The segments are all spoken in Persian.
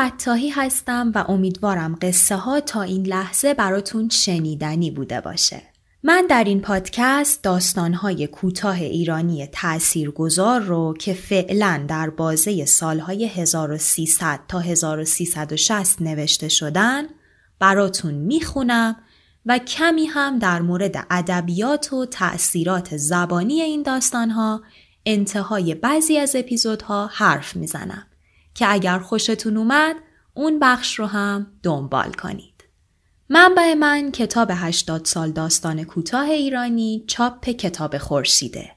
فتاحی هستم و امیدوارم قصه ها تا این لحظه براتون شنیدنی بوده باشه. من در این پادکست داستانهای کوتاه ایرانی تأثیرگذار رو که فعلا در بازه سالهای 1300 تا 1360 نوشته شدن براتون می‌خونم و کمی هم در مورد ادبیات و تأثیرات زبانی این داستانها انتهای بعضی از اپیزودها حرف می‌زنم. که اگر خوشتون اومد اون بخش رو هم دنبال کنید. منبع من کتاب 80 سال داستان کوتاه ایرانی چاپ کتاب خورشیده.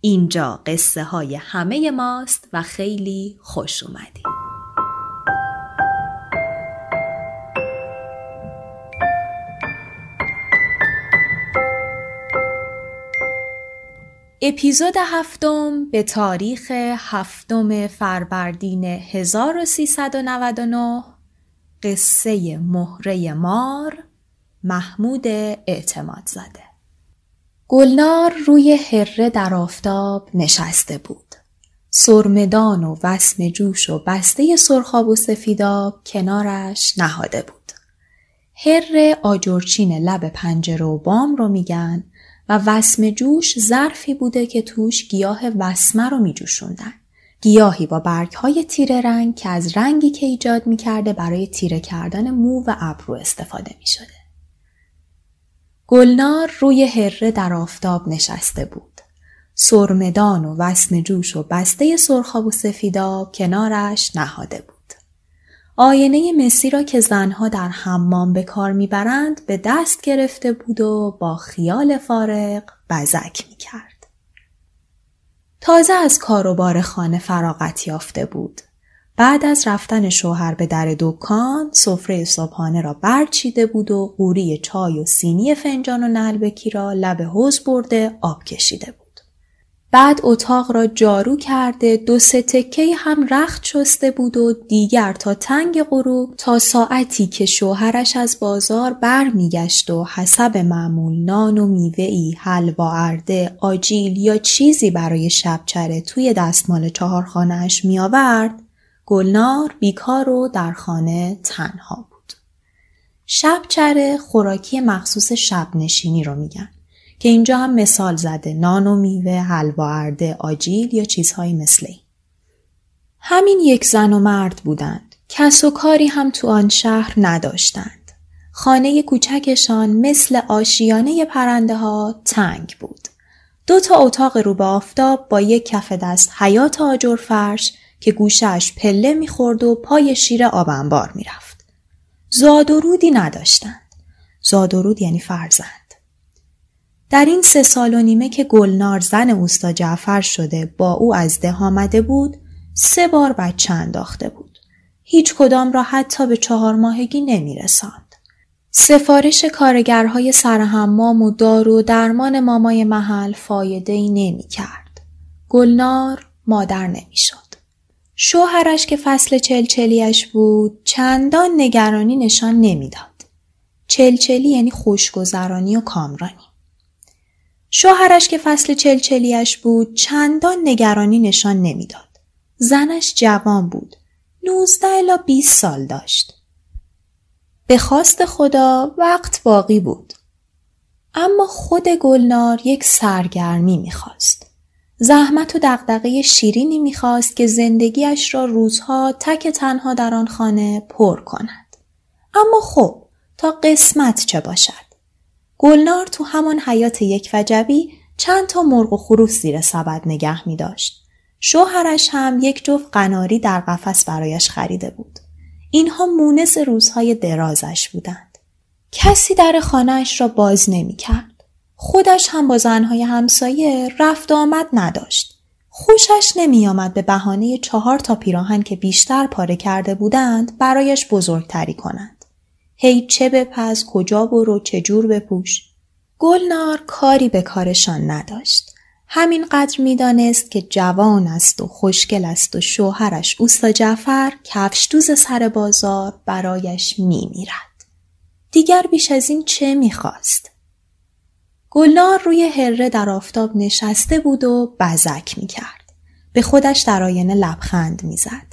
اینجا قصه های همه ماست و خیلی خوش اومدید. اپیزود هفتم به تاریخ هفتم فروردین 1399 قصه مهره مار محمود اعتماد زده گلنار روی هره در آفتاب نشسته بود. سرمدان و وسم جوش و بسته سرخاب و سفیداب کنارش نهاده بود. هره آجرچین لب پنجره و بام رو میگن و وسم جوش ظرفی بوده که توش گیاه وسمه رو می جوشوندن. گیاهی با برگ های تیره رنگ که از رنگی که ایجاد می کرده برای تیره کردن مو و ابرو استفاده می شده. گلنار روی هره در آفتاب نشسته بود. سرمدان و وسم جوش و بسته سرخاب و سفیداب کنارش نهاده بود. آینه مسی را که زنها در حمام به کار می‌برند به دست گرفته بود و با خیال فارغ بزک می‌کرد. تازه از کاروبار خانه فراغت یافته بود. بعد از رفتن شوهر به در دکان سفره صبحانه را برچیده بود و قوری چای و سینی فنجان و نلبکی را لب حوز برده آب کشیده بود. بعد اتاق را جارو کرده دو سه تکه هم رخت شسته بود و دیگر تا تنگ غروب تا ساعتی که شوهرش از بازار برمیگشت و حسب معمول نان و میوه‌ای حلوا ارده آجیل یا چیزی برای شبچره توی دستمال چهارخانهاش میآورد گلنار بیکار و در خانه تنها بود. شبچره خوراکی مخصوص شب نشینی رو میگن. که اینجا هم مثال زده نان و میوه حلوا ارده آجیل یا چیزهایی مثل این. همین یک زن و مرد بودند کس و کاری هم تو آن شهر نداشتند خانه کوچکشان مثل آشیانه پرنده ها تنگ بود دو تا اتاق رو به آفتاب با یک کف دست حیات آجر فرش که گوشش پله می‌خورد و پای شیر آبنبار می‌رفت. زاد و رودی نداشتند. زاد و رود یعنی فرزند. در این سه سال و نیمه که گلنار زن اوستا جعفر شده با او از ده آمده بود سه بار بچه انداخته بود. هیچ کدام را حتی به چهار ماهگی نمی رساند. سفارش کارگرهای سرحمام و دارو و درمان مامای محل فایده ای نمی کرد. گلنار مادر نمی شد. شوهرش که فصل چلچلیش بود چندان نگرانی نشان نمی‌داد. چلچلی یعنی خوشگذرانی و کامرانی. شوهرش که فصل چلچلیش بود چندان نگرانی نشان نمی‌داد. زنش جوان بود. نوزده الا 20 سال داشت. به خواست خدا وقت باقی بود. اما خود گلنار یک سرگرمی می‌خواست. زحمت و دقدقه شیرینی می‌خواست که زندگیش را روزها تک تنها در آن خانه پر کند. اما خب تا قسمت چه باشد؟ گلنار تو همان حیات یک وجبی چند تا مرغ و خروس زیر سبد نگه می داشت. شوهرش هم یک جفت قناری در قفس برایش خریده بود. اینها مونس روزهای درازش بودند. کسی در خانهاش را باز نمی کرد. خودش هم با زنهای همسایه رفت آمد نداشت. خوشش نمی آمد به بهانه چهار تا پیراهن که بیشتر پاره کرده بودند برایش بزرگتری کنند. هی چه بپز کجا برو چه جور بپوش. گلنار کاری به کارشان نداشت. همینقدر می‌دانست که جوان است و خوشگل است و شوهرش اوستا جعفر کفش دوز سر بازار برایش میمیرد. دیگر بیش از این چه می‌خواست؟ گلنار روی هره در آفتاب نشسته بود و بزک می‌کرد. به خودش در آینه لبخند می‌زد.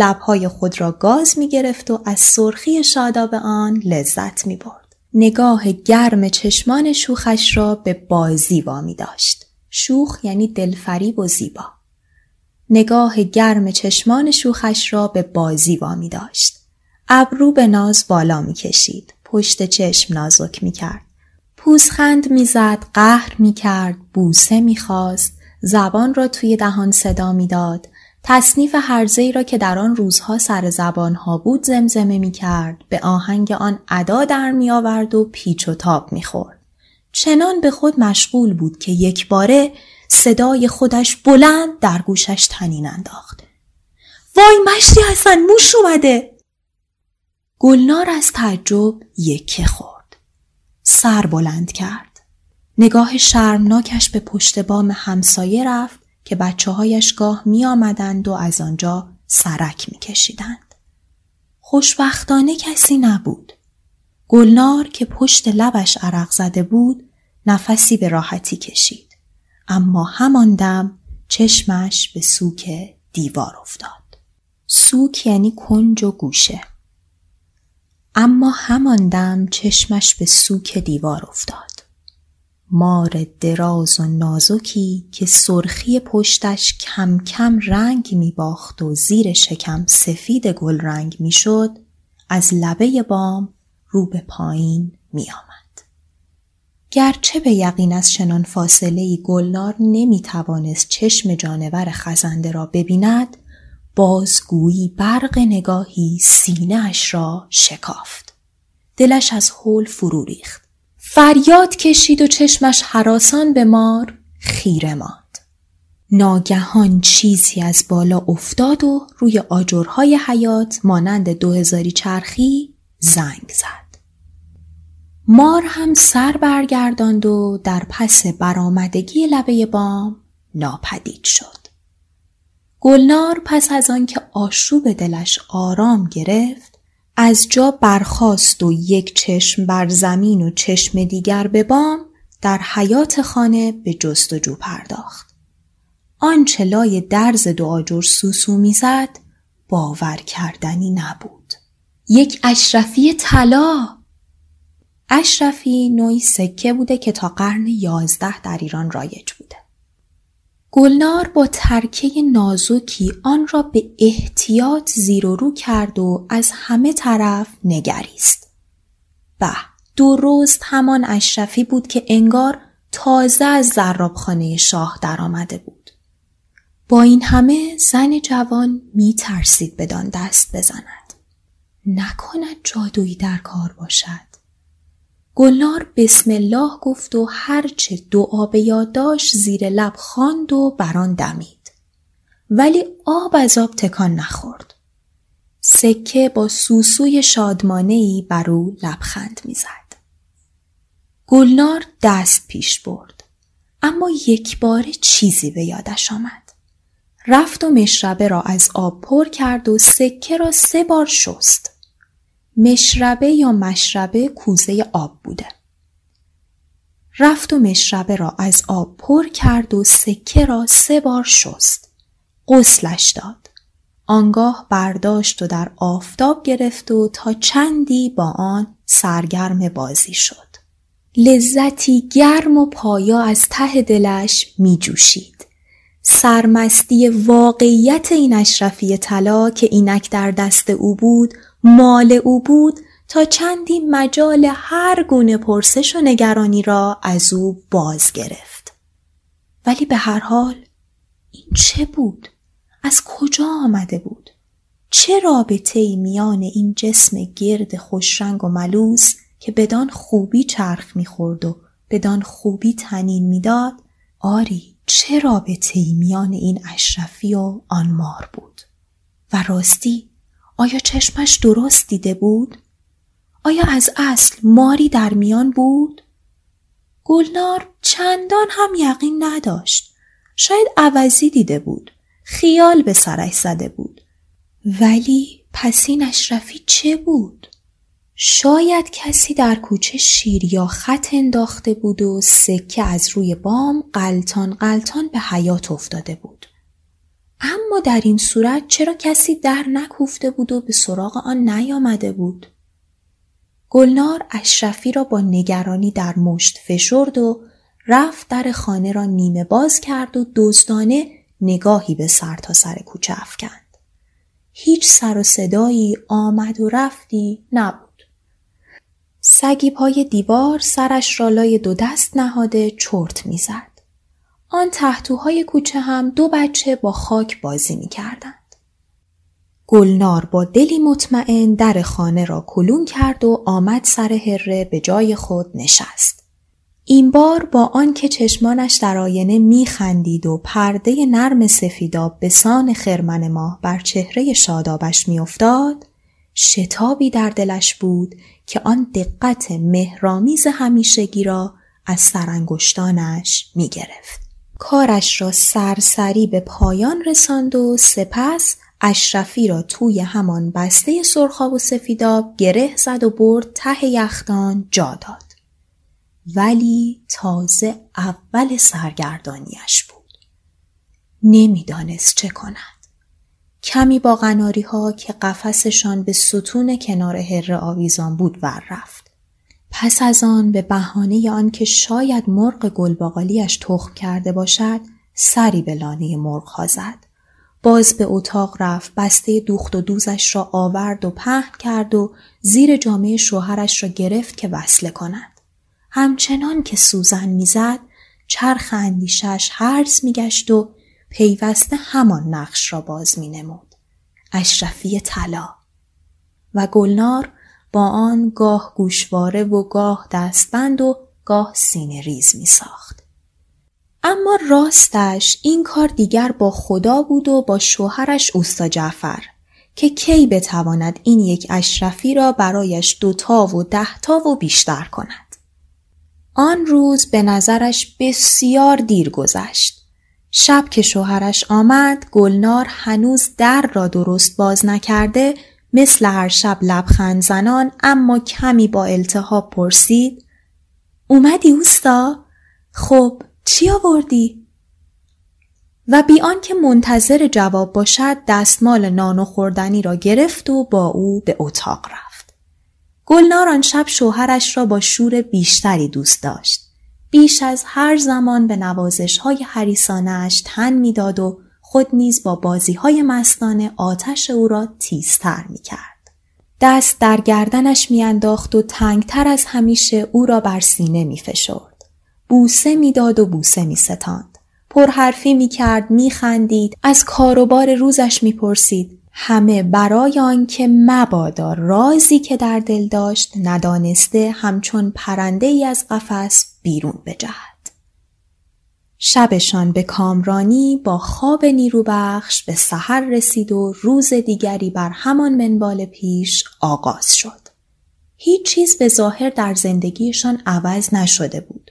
لبهای خود را گاز می‌گرفت و از سرخی شاداب آن لذت می‌برد. نگاه گرم چشمان شوخش را به بازی وامی داشت. شوخ یعنی دلفریب و زیبا. نگاه گرم چشمان شوخش را به بازی وامی داشت. ابرو به ناز بالا می کشید. پشت چشم نازک می کرد. پوزخند می‌زد، قهر می کرد، بوسه می خواست، زبان را توی دهان صدا می‌داد، تصنیف هرزه را که در آن روزها سر زبانها بود زمزمه می کرد، به آهنگ آن ادا در می آورد و پیچ و تاب می خورد. چنان به خود مشغول بود که یک باره صدای خودش بلند در گوشش تنین انداخته. وای مشتی حسن موش اومده! گلنار از تعجب یکه خورد. سر بلند کرد. نگاه شرمناکش به پشت بام همسایه رفت که بچه هایش گاه می آمدند و از آنجا سرک می کشیدند. خوشبختانه کسی نبود. گلنار که پشت لبش عرق زده بود نفسی به راحتی کشید. اما همان دم چشمش به سوک دیوار افتاد. سوک یعنی کنج و گوشه. اما همان دم چشمش به سوک دیوار افتاد. مار دراز و نازکی که سرخی پشتش کم کم رنگ می باخت و زیر شکم سفید گل رنگ می شد از لبه بام رو به پایین می آمد. گرچه به یقین از چنان فاصله ای گلنار نمی توانست چشم جانور خزنده را ببیند باز گویی برق نگاهی سینه اش را شکافت. دلش از حول فرو ریخت. فریاد کشید و چشمش حراسان به مار خیره ماند. ناگهان چیزی از بالا افتاد و روی آجرهای حیات مانند دو هزاری چرخی زنگ زد. مار هم سر برگرداند و در پس برآمدگی لبه بام ناپدید شد. گلنار پس از آنکه آشوب دلش آرام گرفت از جا برخاست و یک چشم بر زمین و چشم دیگر به بام در حیات خانه به جستجو پرداخت. آنچه لای درز دو آجر سوسو می‌زد باور کردنی نبود. یک اشرفی طلا اشرفی نوعی سکه بوده که تا قرن یازده در ایران رایج بوده. گلنار با ترکه نازکی آن را به احتیاط زیر و رو کرد و از همه طرف نگریست. به درست همان اشرفی بود که انگار تازه از زرابخانه شاه درآمده بود. با این همه زن جوان می ترسید بدان دست بزند. نکند جادویی در کار باشد. گلنار بسم الله گفت و هرچه دعا به یاد داشت زیر لب خواند و بران دمید. ولی آب از آب تکان نخورد. سکه با سوسوی شادمانهی بر او لبخند می‌زد. گلنار دست پیش برد. اما یک بار چیزی به یادش آمد. رفت و مشربه را از آب پر کرد و سکه را سه بار شست. مشربه یا مشربه کوزه آب بوده. رفت و مشربه را از آب پر کرد و سکه را سه بار شست. قسلش داد. آنگاه برداشت و در آفتاب گرفت و تا چندی با آن سرگرم بازی شد. لذتی گرم و پایا از ته دلش می جوشید. سرمستی واقعیت این اشرفی طلا که اینک در دست او بود مال او بود تا چندی مجال هر گونه پرسش و نگرانی را از او باز گرفت. ولی به هر حال این چه بود؟ از کجا آمده بود؟ چه رابطه میان این جسم گرد خوشرنگ و ملوس که بدان خوبی چرخ می‌خورد و بدان خوبی تنین می‌داد آری چه رابطه میان این اشرفی و آن مار بود و راستی آیا چشمش درست دیده بود؟ آیا از اصل ماری در میان بود؟ گلنار چندان هم یقین نداشت. شاید عوضی دیده بود. خیال به سرش زده بود. ولی پس این اشرفی چه بود؟ شاید کسی در کوچه شیر یا خط انداخته بود و سکه از روی بام قلتان قلتان به حیات افتاده بود. اما در این صورت چرا کسی در نکوفته بود و به سراغ آن نیامده بود؟ گلنار اشرفی را با نگرانی در مشت فشرد و رفت در خانه را نیمه باز کرد و دزدانه نگاهی به سر تا سر کوچه افکند. هیچ سر و صدایی آمد و رفتی نبود. سگی پای دیوار سرش را لای دو دست نهاده چرت می‌زد. آن تحتوهای کوچه هم دو بچه با خاک بازی می کردند. گلنار با دلی مطمئن در خانه را کلون کرد و آمد سر هره به جای خود نشست. این بار با آنکه چشمانش در آینه میخندید و پرده نرم سفیداب به سان خرمن ماه بر چهره شادابش میافتاد شتابی در دلش بود که آن دقت مهرامیز همیشگی را از سرانگشتانش می گرفت. کارش را سرسری به پایان رساند و سپس اشرفی را توی همان بسته سرخاب و سفیداب گره زد و برد ته یختان جا داد. ولی تازه اول سرگردانیش بود. نمی‌دانست چه کند. کمی با غناری ها که قفسشان به ستون کنار هر آویزان بود ور رفت. پس از آن به بهانه آن که شاید مرغ گلباقالیش تخم کرده باشد سری به لانه مرغ زد. باز به اتاق رفت بسته دوخت و دوزش را آورد و پهن کرد و زیر جامعه شوهرش را گرفت که وصله کند. همچنان که سوزن می‌زد چرخ اندیشش هرز میگشت و پیوسته همان نقش را باز می نمود. اشرفی طلا و گلنار با آن گاه گوشواره و گاه دستبند و گاه سینه ریز می ساخت. اما راستش این کار دیگر با خدا بود و با شوهرش اوستا جعفر که کی بتواند این یک اشرفی را برایش دوتا و دهتا و بیشتر کند. آن روز به نظرش بسیار دیر گذشت. شب که شوهرش آمد گلنار هنوز در را درست باز نکرده مثل هر شب لبخند زنان اما کمی با التهاب پرسید اومدی اوستا؟ خب چی آوردی؟ و بی که منتظر جواب باشد دستمال نان و خوردنی را گرفت و با او به اتاق رفت. گلنار آن شب شوهرش را با شور بیشتری دوست داشت. بیش از هر زمان به نوازش های حریسانش تن می‌داد و خود نیز با بازی های مستانه آتش او را تیزتر می کرد. دست در گردنش میانداخت و تنگتر از همیشه او را بر سینه می فشرد. بوسه می‌داد و بوسه می ستاند. پرحرفی می کرد می خندید. از کاروبار روزش می پرسید. همه برای آنکه مبادا رازی که در دل داشت ندانسته همچون پرنده ای از قفس بیرون بجهد. شبشان به کامرانی با خواب نیروبخش به سحر رسید و روز دیگری بر همان منبال پیش آغاز شد. هیچ چیز به ظاهر در زندگیشان عوض نشده بود.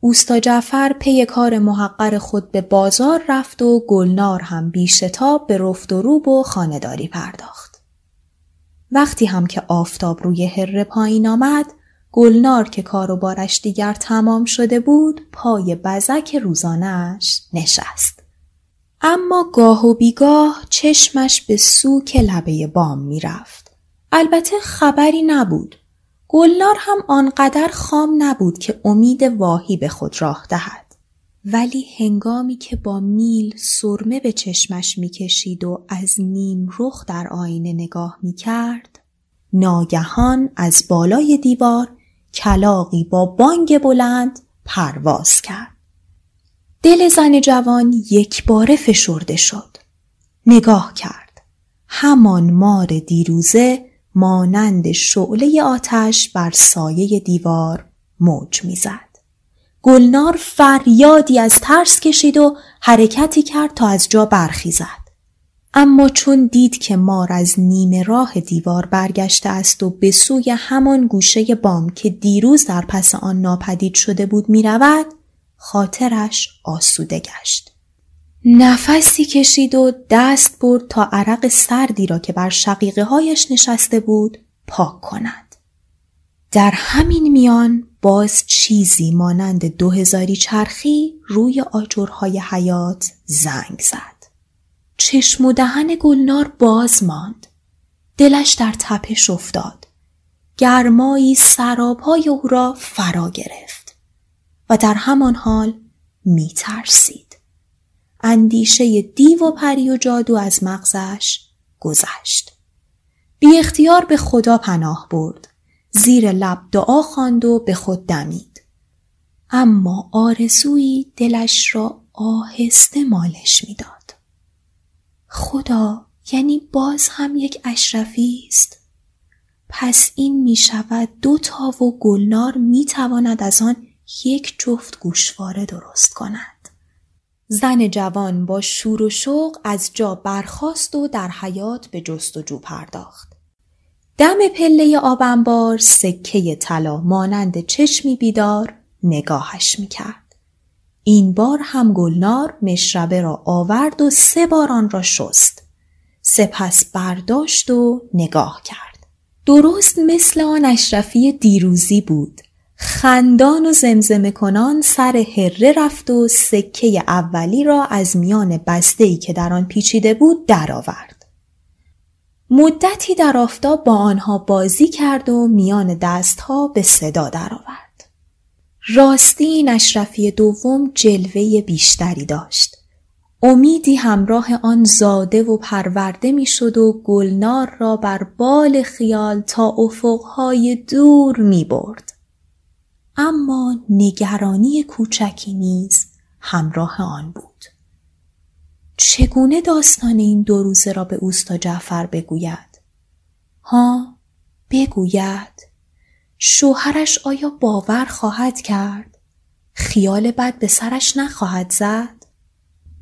اوستا جعفر پی کار محقر خود به بازار رفت و گلنار هم بیشتاب به رفت و روب و خانداری پرداخت. وقتی هم که آفتاب روی هر پایین آمد گلنار که کار و بارش دیگر تمام شده بود پای بزک روزانش نشست. اما گاه و بیگاه چشمش به سوک لبه بام می‌رفت. البته خبری نبود. گلنار هم آنقدر خام نبود که امید واهی به خود راه دهد. ولی هنگامی که با میل سرمه به چشمش می‌کشید و از نیم رخ در آینه نگاه می‌کرد ناگهان از بالای دیوار کلاقی با بانگ بلند پرواز کرد. دل زن جوان یک باره فشرده شد. نگاه کرد. همان مار دیروزه مانند شعله آتش بر سایه دیوار موج می‌زد. گلنار فریادی از ترس کشید و حرکتی کرد تا از جا برخیزد. اما چون دید که مار از نیمه راه دیوار برگشته است و به سوی همان گوشه بام که دیروز در پس آن ناپدید شده بود می رود، خاطرش آسوده گشت. نفسی کشید و دست برد تا عرق سردی را که بر شقیقه هایش نشسته بود پاک کند. در همین میان باز چیزی مانند دو هزاری چرخی روی آجرهای حیات زنگ زد. چشم و دهن گلنار باز ماند. دلش در تپش افتاد. گرمایی سرابهای او را فرا گرفت و در همان حال می ترسید. اندیشه دیو و پری و جادو از مغزش گذشت. بی اختیار به خدا پناه برد. زیر لب دعا خواند و به خود دمید. اما آرزویی دلش را آهسته مالش می‌داد. خدا یعنی باز هم یک اشرفی است. پس این می شود دو تا و گلنار می تواند از آن یک جفت گوشواره درست کند. زن جوان با شور و شوق از جا برخاست و در حیات به جستجو پرداخت. دم پله آبنبار سکه طلا مانند چشمی بیدار نگاهش می‌کرد. این بار هم گلنار مشربه را آورد و سه بار آن را شست. سپس برداشت و نگاه کرد. درست مثل آن اشرفی دیروزی بود. خندان و زمزمه کنان سر هره رفت و سکه اولی را از میان بسته‌ای که در آن پیچیده بود درآورد. مدتی در آفتاب با آنها بازی کرد و میان دستها به صدا درآورد. راستی این اشرفی دوم جلوه بیشتری داشت. امیدی همراه آن زاده و پرورده می‌شد و گلنار را بر بال خیال تا افقهای دور می برد. اما نگرانی کوچکی نیز همراه آن بود. چگونه داستان این دو روزه را به اوستا جعفر بگوید؟ ها بگوید شوهرش آیا باور خواهد کرد؟ خیال بد به سرش نخواهد زد؟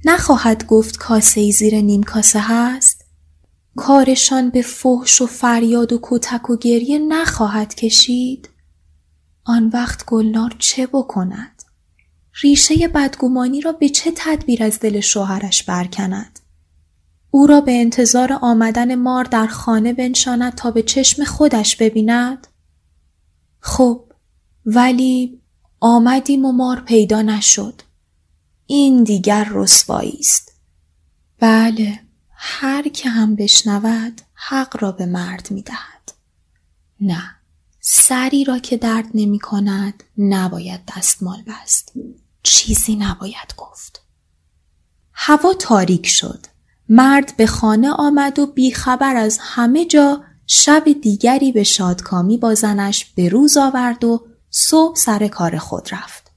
نخواهد گفت کاسه زیر نیم کاسه هست؟ کارشان به فحش و فریاد و کتک و گریه نخواهد کشید؟ آن وقت گلنار چه بکند؟ ریشه بدگمانی را به چه تدبیر از دل شوهرش برکند؟ او را به انتظار آمدن مار در خانه بنشاند تا به چشم خودش ببیند؟ خب ولی آمدیم و مار پیدا نشد. این دیگر رسوایی است. بله هر که هم بشنود حق را به مرد می دهد. نه سری را که درد نمی کند نباید دستمال بست. چیزی نباید گفت. هوا تاریک شد. مرد به خانه آمد و بیخبر از همه جا شب دیگری به شادکامی با زنش به روز آورد و صبح سر کار خود رفت.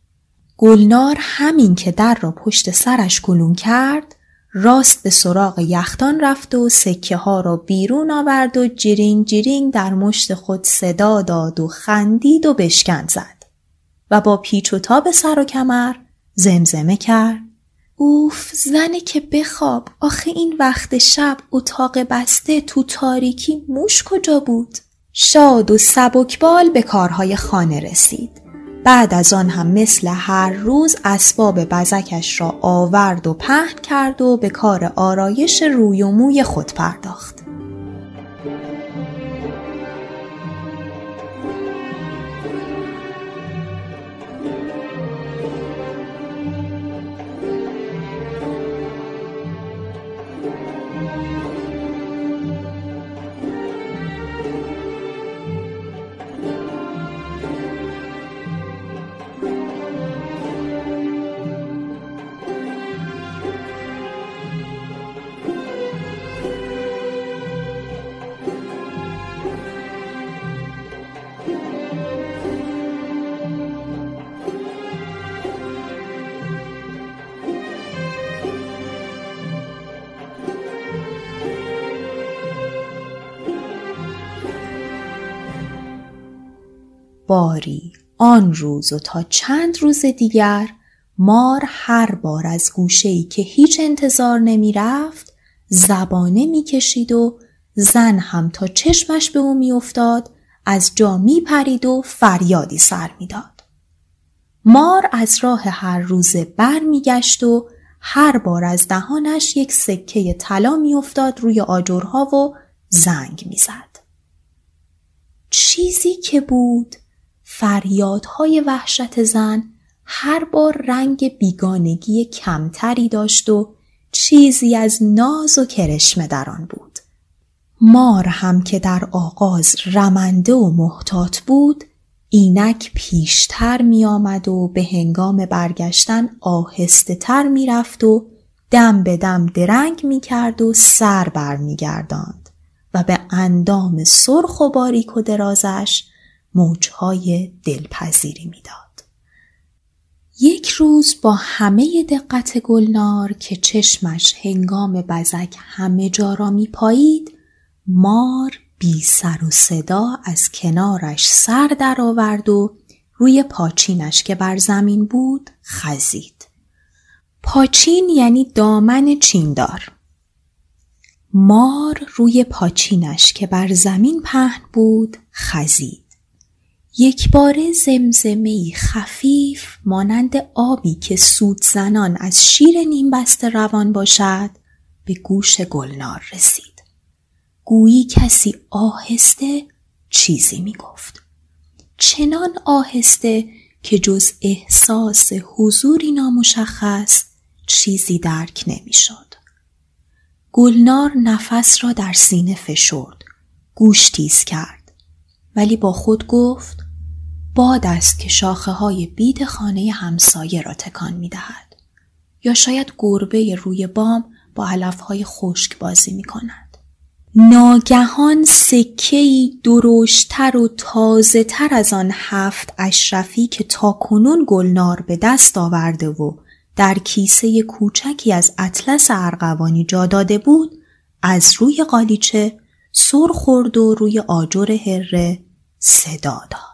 گلنار همین که در را پشت سرش گلون کرد راست به سراغ یختان رفت و سکه ها را بیرون آورد و جرینگ جرینگ در مشت خود صدا داد و خندید و بشکن زد و با پیچ و تاب سر و کمر زمزمه کرد اوف زنه که بخواب آخه این وقت شب اتاق بسته تو تاریکی موش کجا بود؟ شاد و سبکبال به کارهای خانه رسید. بعد از آن هم مثل هر روز اسباب بزکش را آورد و پهن کرد و به کار آرایش روی و موی خود پرداخت. باری آن روز و تا چند روز دیگر مار هر بار از گوشه‌ای که هیچ انتظار نمی رفت زبانه می کشید و زن هم تا چشمش به او می افتاد از جا می پرید و فریادی سر می داد. مار از راه هر روزه بر می گشت و هر بار از دهانش یک سکه طلا می افتاد روی آجرها و زنگ می زد. چیزی که بود فریادهای وحشت زن هر بار رنگ بیگانگی کمتری داشت و چیزی از ناز و کرشمه در آن بود. مار هم که در آغاز رمنده و محتاط بود اینک پیشتر می آمد و به هنگام برگشتن آهسته تر می رفت و دم به دم درنگ می کرد و سر بر می گرداند و به اندام سرخ و باریک و درازش موجهای دلپذیری می‌داد. یک روز با همه دقت گلنار که چشمش هنگام بزک همه جا را می پایید مار بی سر و صدا از کنارش سر درآورد و روی پاچینش که بر زمین بود خزید. پاچین یعنی دامن چیندار. مار روی پاچینش که بر زمین پهن بود خزید. یک بار زمزمه خفیف مانند آبی که سود زنان از شیر نیم بسته روان باشد به گوش گلنار رسید. گویی کسی آهسته چیزی می گفت. چنان آهسته که جز احساس حضوری نامشخص چیزی درک نمی‌شد. گلنار نفس را در سینه فشرد. گوش تیز کرد. ولی با خود گفت باد است که شاخه های بید خانه همسایه را تکان می دهد. یا شاید گربه روی بام با علف های خشک بازی می کند. ناگهان سکهی درشتر و تازه تر از آن هفت اشرفی که تا کنون گلنار به دست آورده و در کیسه کوچکی از اطلس ارغوانی جا داده بود از روی قالیچه سر خورد و روی آجر هره صدا داد.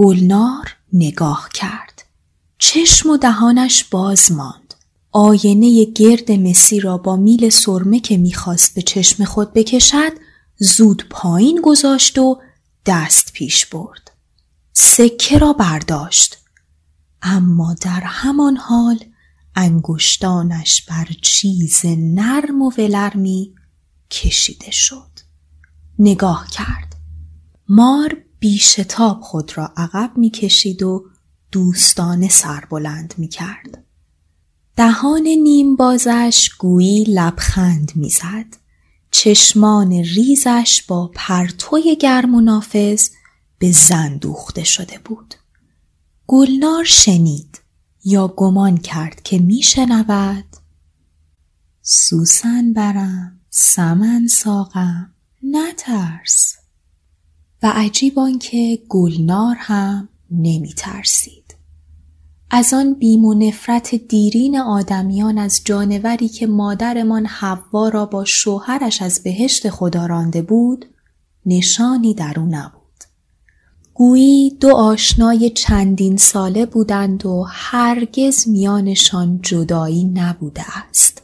گلنار نگاه کرد. چشم و دهانش باز ماند. آینه گرد مسی را با میل سرمه که می‌خواست به چشم خود بکشد زود پایین گذاشت و دست پیش برد. سکه را برداشت. اما در همان حال انگشتانش بر چیز نرم و ولرمی کشیده شد. نگاه کرد. مار بیشتاب خود را عقب می‌کشید و دوستانه سر بلند می کرد. دهان نیم بازش گویی لبخند می‌زد. چشمان ریزش با پرتوی گرم و نافذ به زن دوخته شده بود. گلنار شنید یا گمان کرد که میشنود سوسن برم سمن ساقم نترس و عجیب که گلنار هم نمی ترسید. از آن بیم و نفرت دیرین آدمیان از جانوری که مادرمان حوا را با شوهرش از بهشت خدا رانده بود نشانی در او نبود. گویی دو آشنای چندین ساله بودند و هرگز میانشان جدایی نبوده است.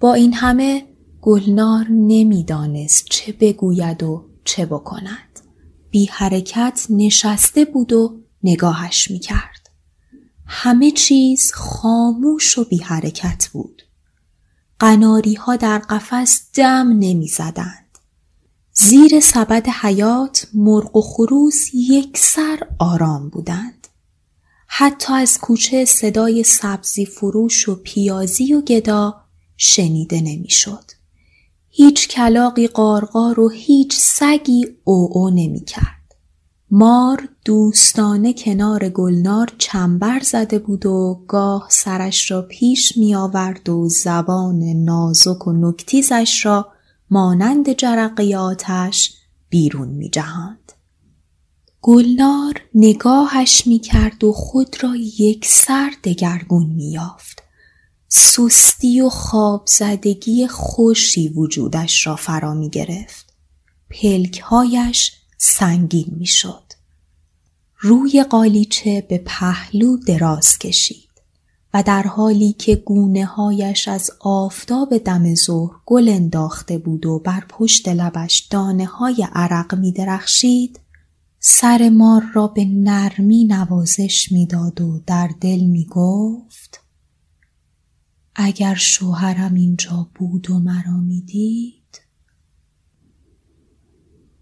با این همه گلنار نمی‌دانست چه بگوید و چه بکند. بی حرکت نشسته بود و نگاهش می‌کرد. همه چیز خاموش و بی حرکت بود. قناری ها در قفس دم نمی زدند. زیر سبد حیات مرغ و خروس یک سر آرام بودند. حتی از کوچه صدای سبزی فروش و پیازی و گدا شنیده نمی‌شد. هیچ کلاقی قارقار و هیچ سگی او او نمی کرد. مار دوستانه کنار گلنار چنبر زده بود و گاه سرش را پیش می آورد و زبان نازک و نکتیزش را مانند جرقه آتش بیرون می جهاند. گلنار نگاهش می کرد و خود را یک سر دگرگون می یافت. سستی و خواب زدگی خوشی وجودش را فرا می گرفت. پلکهایش سنگین می شد. روی قالیچه به پهلو دراز کشید و در حالی که گونه هایش از آفتاب دم ظهر گل انداخته بود و بر پشت لبش دانه های عرق می درخشید سر مار را به نرمی نوازش می‌داد و در دل می گفت اگر شوهرم اینجا بود و مرا می‌دید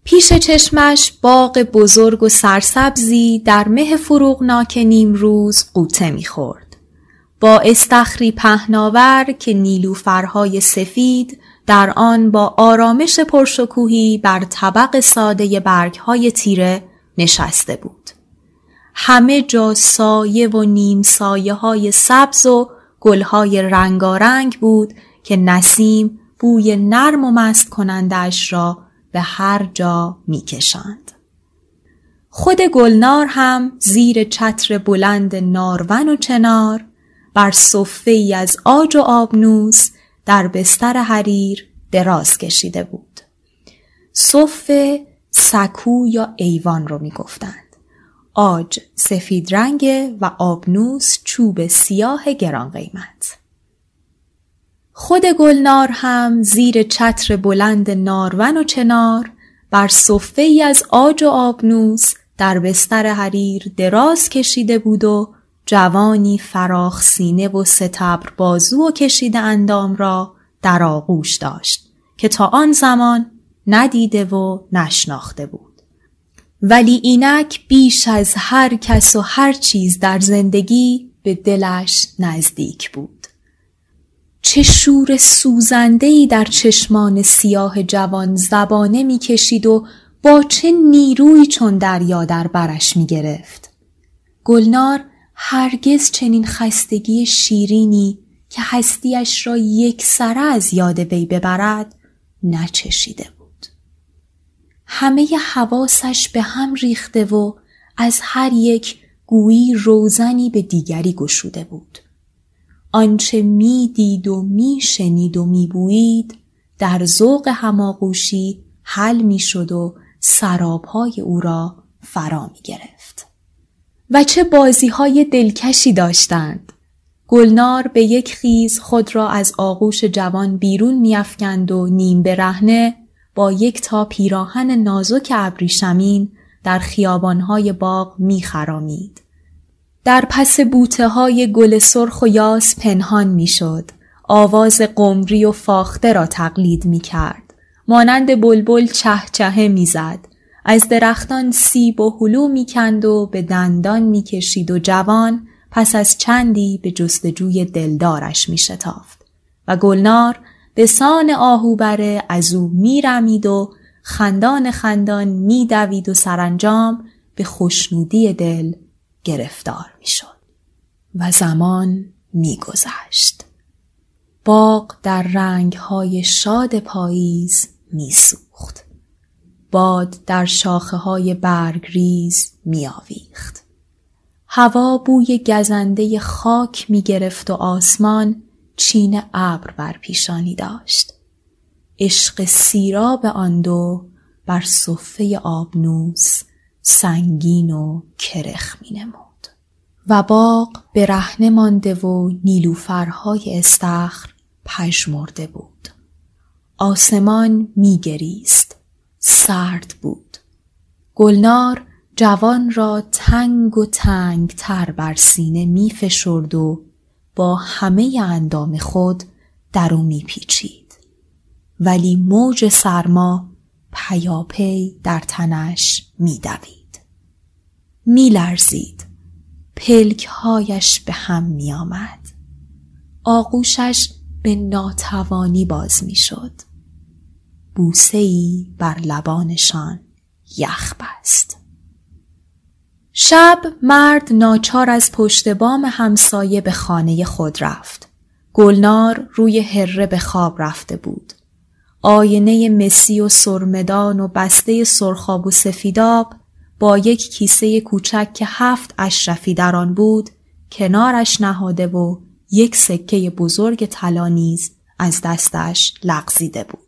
پیش چشمش باغ بزرگ و سرسبزی در مه فروغناک نیم روز قوطه می‌خورد. با استخری پهناور که نیلوفرهای سفید در آن با آرامش پرشکوهی بر طبق ساده برگهای تیره نشسته بود. همه جا سایه و نیم سایه های سبز و گلهای رنگارنگ بود که نسیم بوی نرم و مست کنندش را به هر جا می کشند. خود گلنار هم زیر چتر بلند نارون و چنار بر صفه ای از آج و آبنوس در بستر حریر دراز کشیده بود. صفه سکو یا ایوان رو می گفتند. آج سفید رنگ و آبنوس چوب سیاه گران قیمت. خود گلنار هم زیر چتر بلند نارون و چنار بر صفه ای از آج و آبنوس در بستر حریر دراز کشیده بود و جوانی فراخ سینه و ستبر بازو و کشیده اندام را در آغوش داشت که تا آن زمان ندیده و نشناخته بود. ولی اینک بیش از هر کس و هر چیز در زندگی به دلش نزدیک بود. چه شور سوزندهی در چشمان سیاه جوان زبانه می‌کشید و با چه نیروی چون دریا در برش می‌گرفت. گلنار هرگز چنین خستگی شیرینی که هستیش را یک سره از یاد وی ببرد نچشیده. همه حواسش به هم ریخته و از هر یک گویی روزنی به دیگری گشوده بود. آنچه می‌دید و میشنید و میبویید در ذوق هماغوشی حل می‌شد و سرابهای او را فرا می گرفت. و چه بازی های دلکشی داشتند. گلنار به یک خیز خود را از آغوش جوان بیرون میافکند و نیم برهنه با یک تا پیراهن نازک ابریشمین در خیابانهای باغ میخرامید. در پس بوته های گل سرخ و یاس پنهان می‌شد. آواز قمری و فاخته را تقلید می کرد. مانند بلبل چه چهه می‌زد. از درختان سیب و هلو می کند و به دندان می کشید و جوان پس از چندی به جستجوی دلدارش می شتافت. و گلنار به سان آهوبره از او می رمید و خندان خندان می دوید و سرانجام به خوشنودی دل گرفتار می شد و زمان می گذشت. باغ در رنگ های شاد پاییز می سوخت. باد در شاخه های برگریز می آویخت. هوا بوی گزنده خاک می گرفت و آسمان چین ابر بر پیشانی داشت. عشق سیراب آن دو بر صفه آبنوس سنگین و کرخ می نمود. و باغ به رهنه مانده و نیلوفرهای استخر پژمرده بود. آسمان میگریست. سرد بود. گلنار جوان را تنگ و تنگ تر بر سینه می فشرد و با همه اندام خود در او می پیچید. ولی موج سرما پیاپی در تنش می دوید. می لرزید. پلکهایش به هم می آمد. آغوشش به ناتوانی باز می شد. بوسه ای بر لبانشان یخ بست. شب مرد ناچار از پشت بام همسایه به خانه خود رفت. گلنار روی هره به خواب رفته بود. آینه مسی و سرمدان و بسته سرخاب و سفیداب با یک کیسه کوچک که هفت اشرفی در آن بود کنارش نهاده و یک سکه بزرگ طلا نیز از دستش لغزیده بود.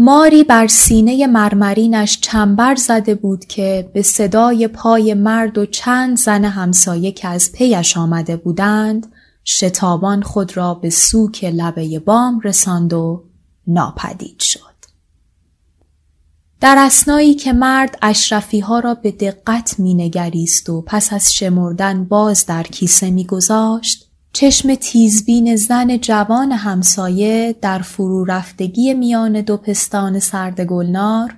ماری بر سینه مرمرینش چنبر زده بود که به صدای پای مرد و چند زن همسایه که از پیش آمده بودند شتابان خود را به سوک لبه بام رساند و ناپدید شد. در اسنایی که مرد اشرفی ها را به دقت مینگریست و پس از شمردن باز در کیسه میگذاشت چشم تیزبین زن جوان همسایه در فرو رفتگی میان دو پستان سرد گلنار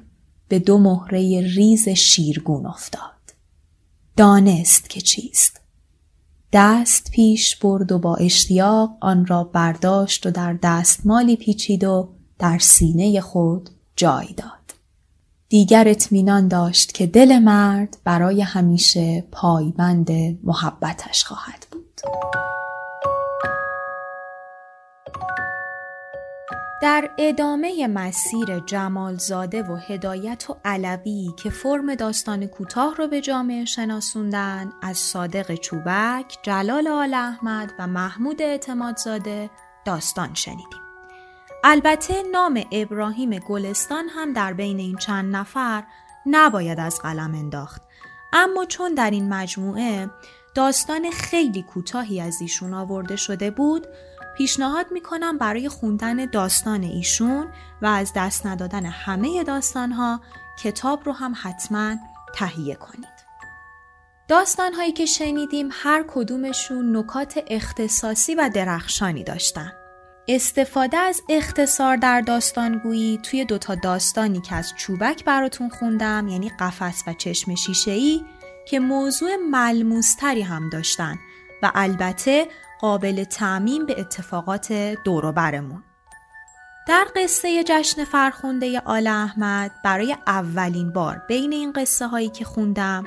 به دو مهره ریز شیرگون افتاد. دانست که چیست. دست پیش برد و با اشتیاق آن را برداشت و در دستمالی پیچید و در سینه خود جای داد. دیگر اطمینان داشت که دل مرد برای همیشه پایبند محبتش خواهد بود. در ادامه مسیر جمالزاده و هدایت و علوی که فرم داستان کوتاه را به جامعه شناسوندن از صادق چوبک، جلال آل احمد و محمود اعتمادزاده داستان شنیدیم. البته نام ابراهیم گلستان هم در بین این چند نفر نباید از قلم انداخت اما چون در این مجموعه داستان خیلی کوتاهی از ایشون آورده شده بود پیشنهاد می‌کنم برای خوندن داستان ایشون و از دست ندادن همه داستانها کتاب رو هم حتما تهیه کنید. داستان هایی که شنیدیم هر کدومشون نکات اختصاصی و درخشانی داشتن. استفاده از اختصار در داستانگویی توی دوتا داستانی که از چوبک براتون خوندم یعنی قفس و چشم شیشه‌ای که موضوع ملموستری هم داشتن و البته قابل تعمین به اتفاقات دوروبرمون. در قصه جشن فرخونده آل احمد برای اولین بار بین این قصه هایی که خوندم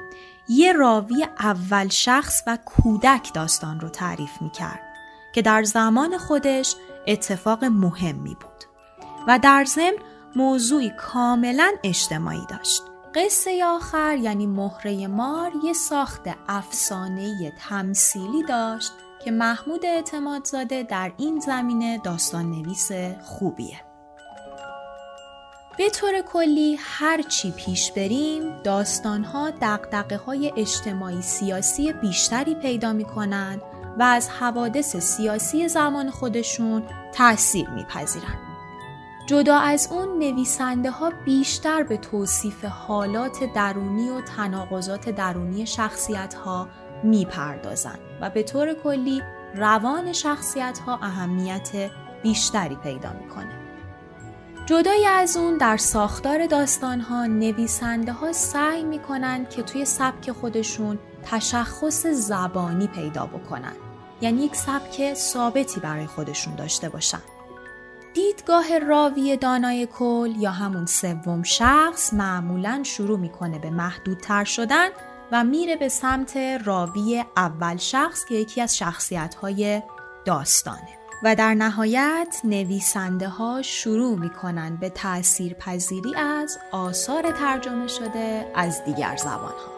یه راوی اول شخص و کودک داستان رو تعریف می کرد که در زمان خودش اتفاق مهمی بود و در ضمن موضوعی کاملا اجتماعی داشت. قصه آخر یعنی مهره مار یه ساخت افسانه تمثیلی داشت که محمود اعتمادزاده در این زمینه داستان نویس خوبیه. به طور کلی هر چی پیش بریم داستانها دقدقه های اجتماعی سیاسی بیشتری پیدا می کنند و از حوادث سیاسی زمان خودشون تأثیر میپذیرن. جدا از اون نویسنده ها بیشتر به توصیف حالات درونی و تناقضات درونی شخصیت ها می‌پردازن و به طور کلی روان شخصیت ها اهمیت بیشتری پیدا می‌کنه. جدای از اون در ساختار داستان ها نویسنده ها سعی می‌کنن که توی سبک خودشون تشخص زبانی پیدا بکنن یعنی یک سبک ثابتی برای خودشون داشته باشن دیدگاه راوی دانای کل یا همون سوم شخص معمولا شروع می‌کنه به محدودتر شدن و میره به سمت راوی اول شخص که یکی از شخصیت های داستانه و در نهایت نویسنده ها شروع می‌کنن به تأثیر پذیری از آثار ترجمه شده از دیگر زبان ها.